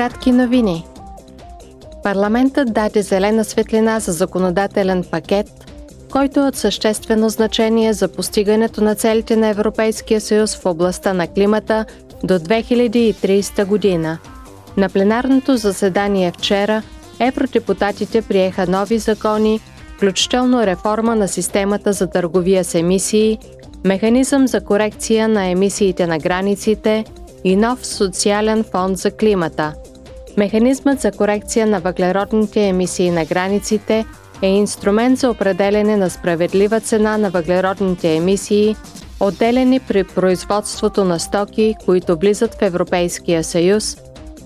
Кратки новини. Парламентът даде зелена светлина за законодателен пакет, който е от съществено значение за постигането на целите на Европейския съюз в областта на климата до 2030 година. На пленарното заседание вчера евродепутатите приеха нови закони, включително реформа на системата за търговия с емисии, механизъм за корекция на емисиите на границите и нов социален фонд за климата. Механизмът за корекция на въглеродните емисии на границите е инструмент за определене на справедлива цена на въглеродните емисии, отделени при производството на стоки, които влизат в Европейския съюз,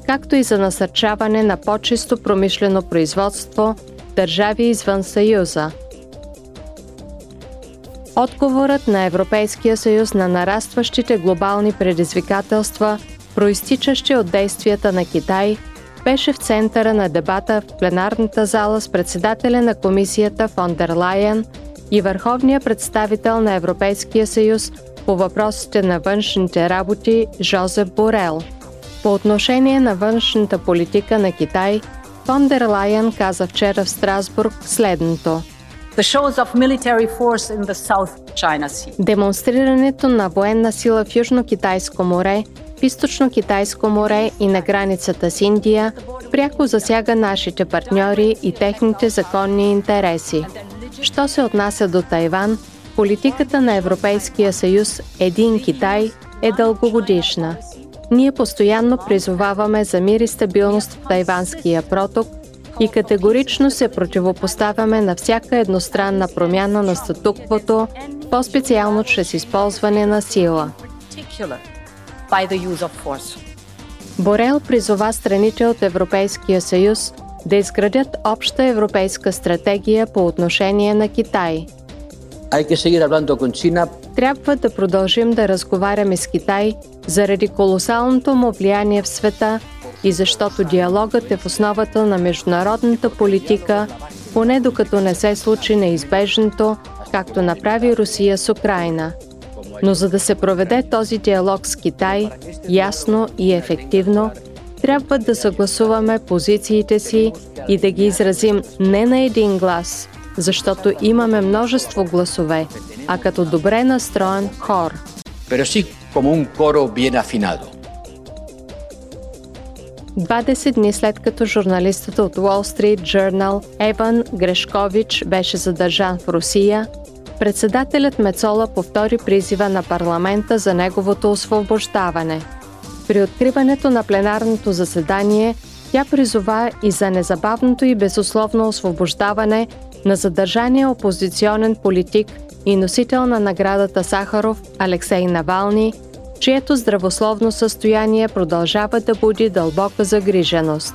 както и за насърчаване на по-чисто промишлено производство – държави извън Съюза. Отговорът на Европейския съюз на нарастващите глобални предизвикателства, проистичащи от действията на Китай, беше в центъра на дебата в пленарната зала с председателя на комисията Фон дер Лайен и върховния представител на Европейския съюз по въпросите на външните работи Жозеп Борел. По отношение на външната политика на Китай – Фон дер Лайен каза вчера в Страсбург следното. Демонстрирането на военна сила в Южно-Китайско море, в Източно-Китайско море и на границата с Индия пряко засяга нашите партньори и техните законни интереси. Що се отнася до Тайван, политиката на Европейския съюз Един Китай е дългогодишна – ние постоянно призоваваме за мир и стабилност в Тайванския проток и категорично се противопоставяме на всяка едностранна промяна на статуквото, по-специално чрез използване на сила. Борел призова страните от Европейския съюз да изградят обща европейска стратегия по отношение на Китай. Трябва да продължим да разговаряме с Китай заради колосалното му влияние в света и защото диалогът е в основата на международната политика, поне докато не се случи неизбежното, както направи Русия с Украина. Но за да се проведе този диалог с Китай ясно и ефективно, трябва да съгласуваме позициите си и да ги изразим не на един глас, защото имаме множество гласове, а като добре настроен хор. Pero sí como un coro bien afinado. 20 дни след като журналистът от Wall Street Journal Еван Грешкович беше задържан в Русия, председателят Мецола повтори призива на парламента за неговото освобождаване. При откриването на пленарното заседание тя призова и за незабавното и безусловно освобождаване на задържания опозиционен политик и носител на наградата Сахаров Алексей Навални, чието здравословно състояние продължава да буди дълбока загриженост.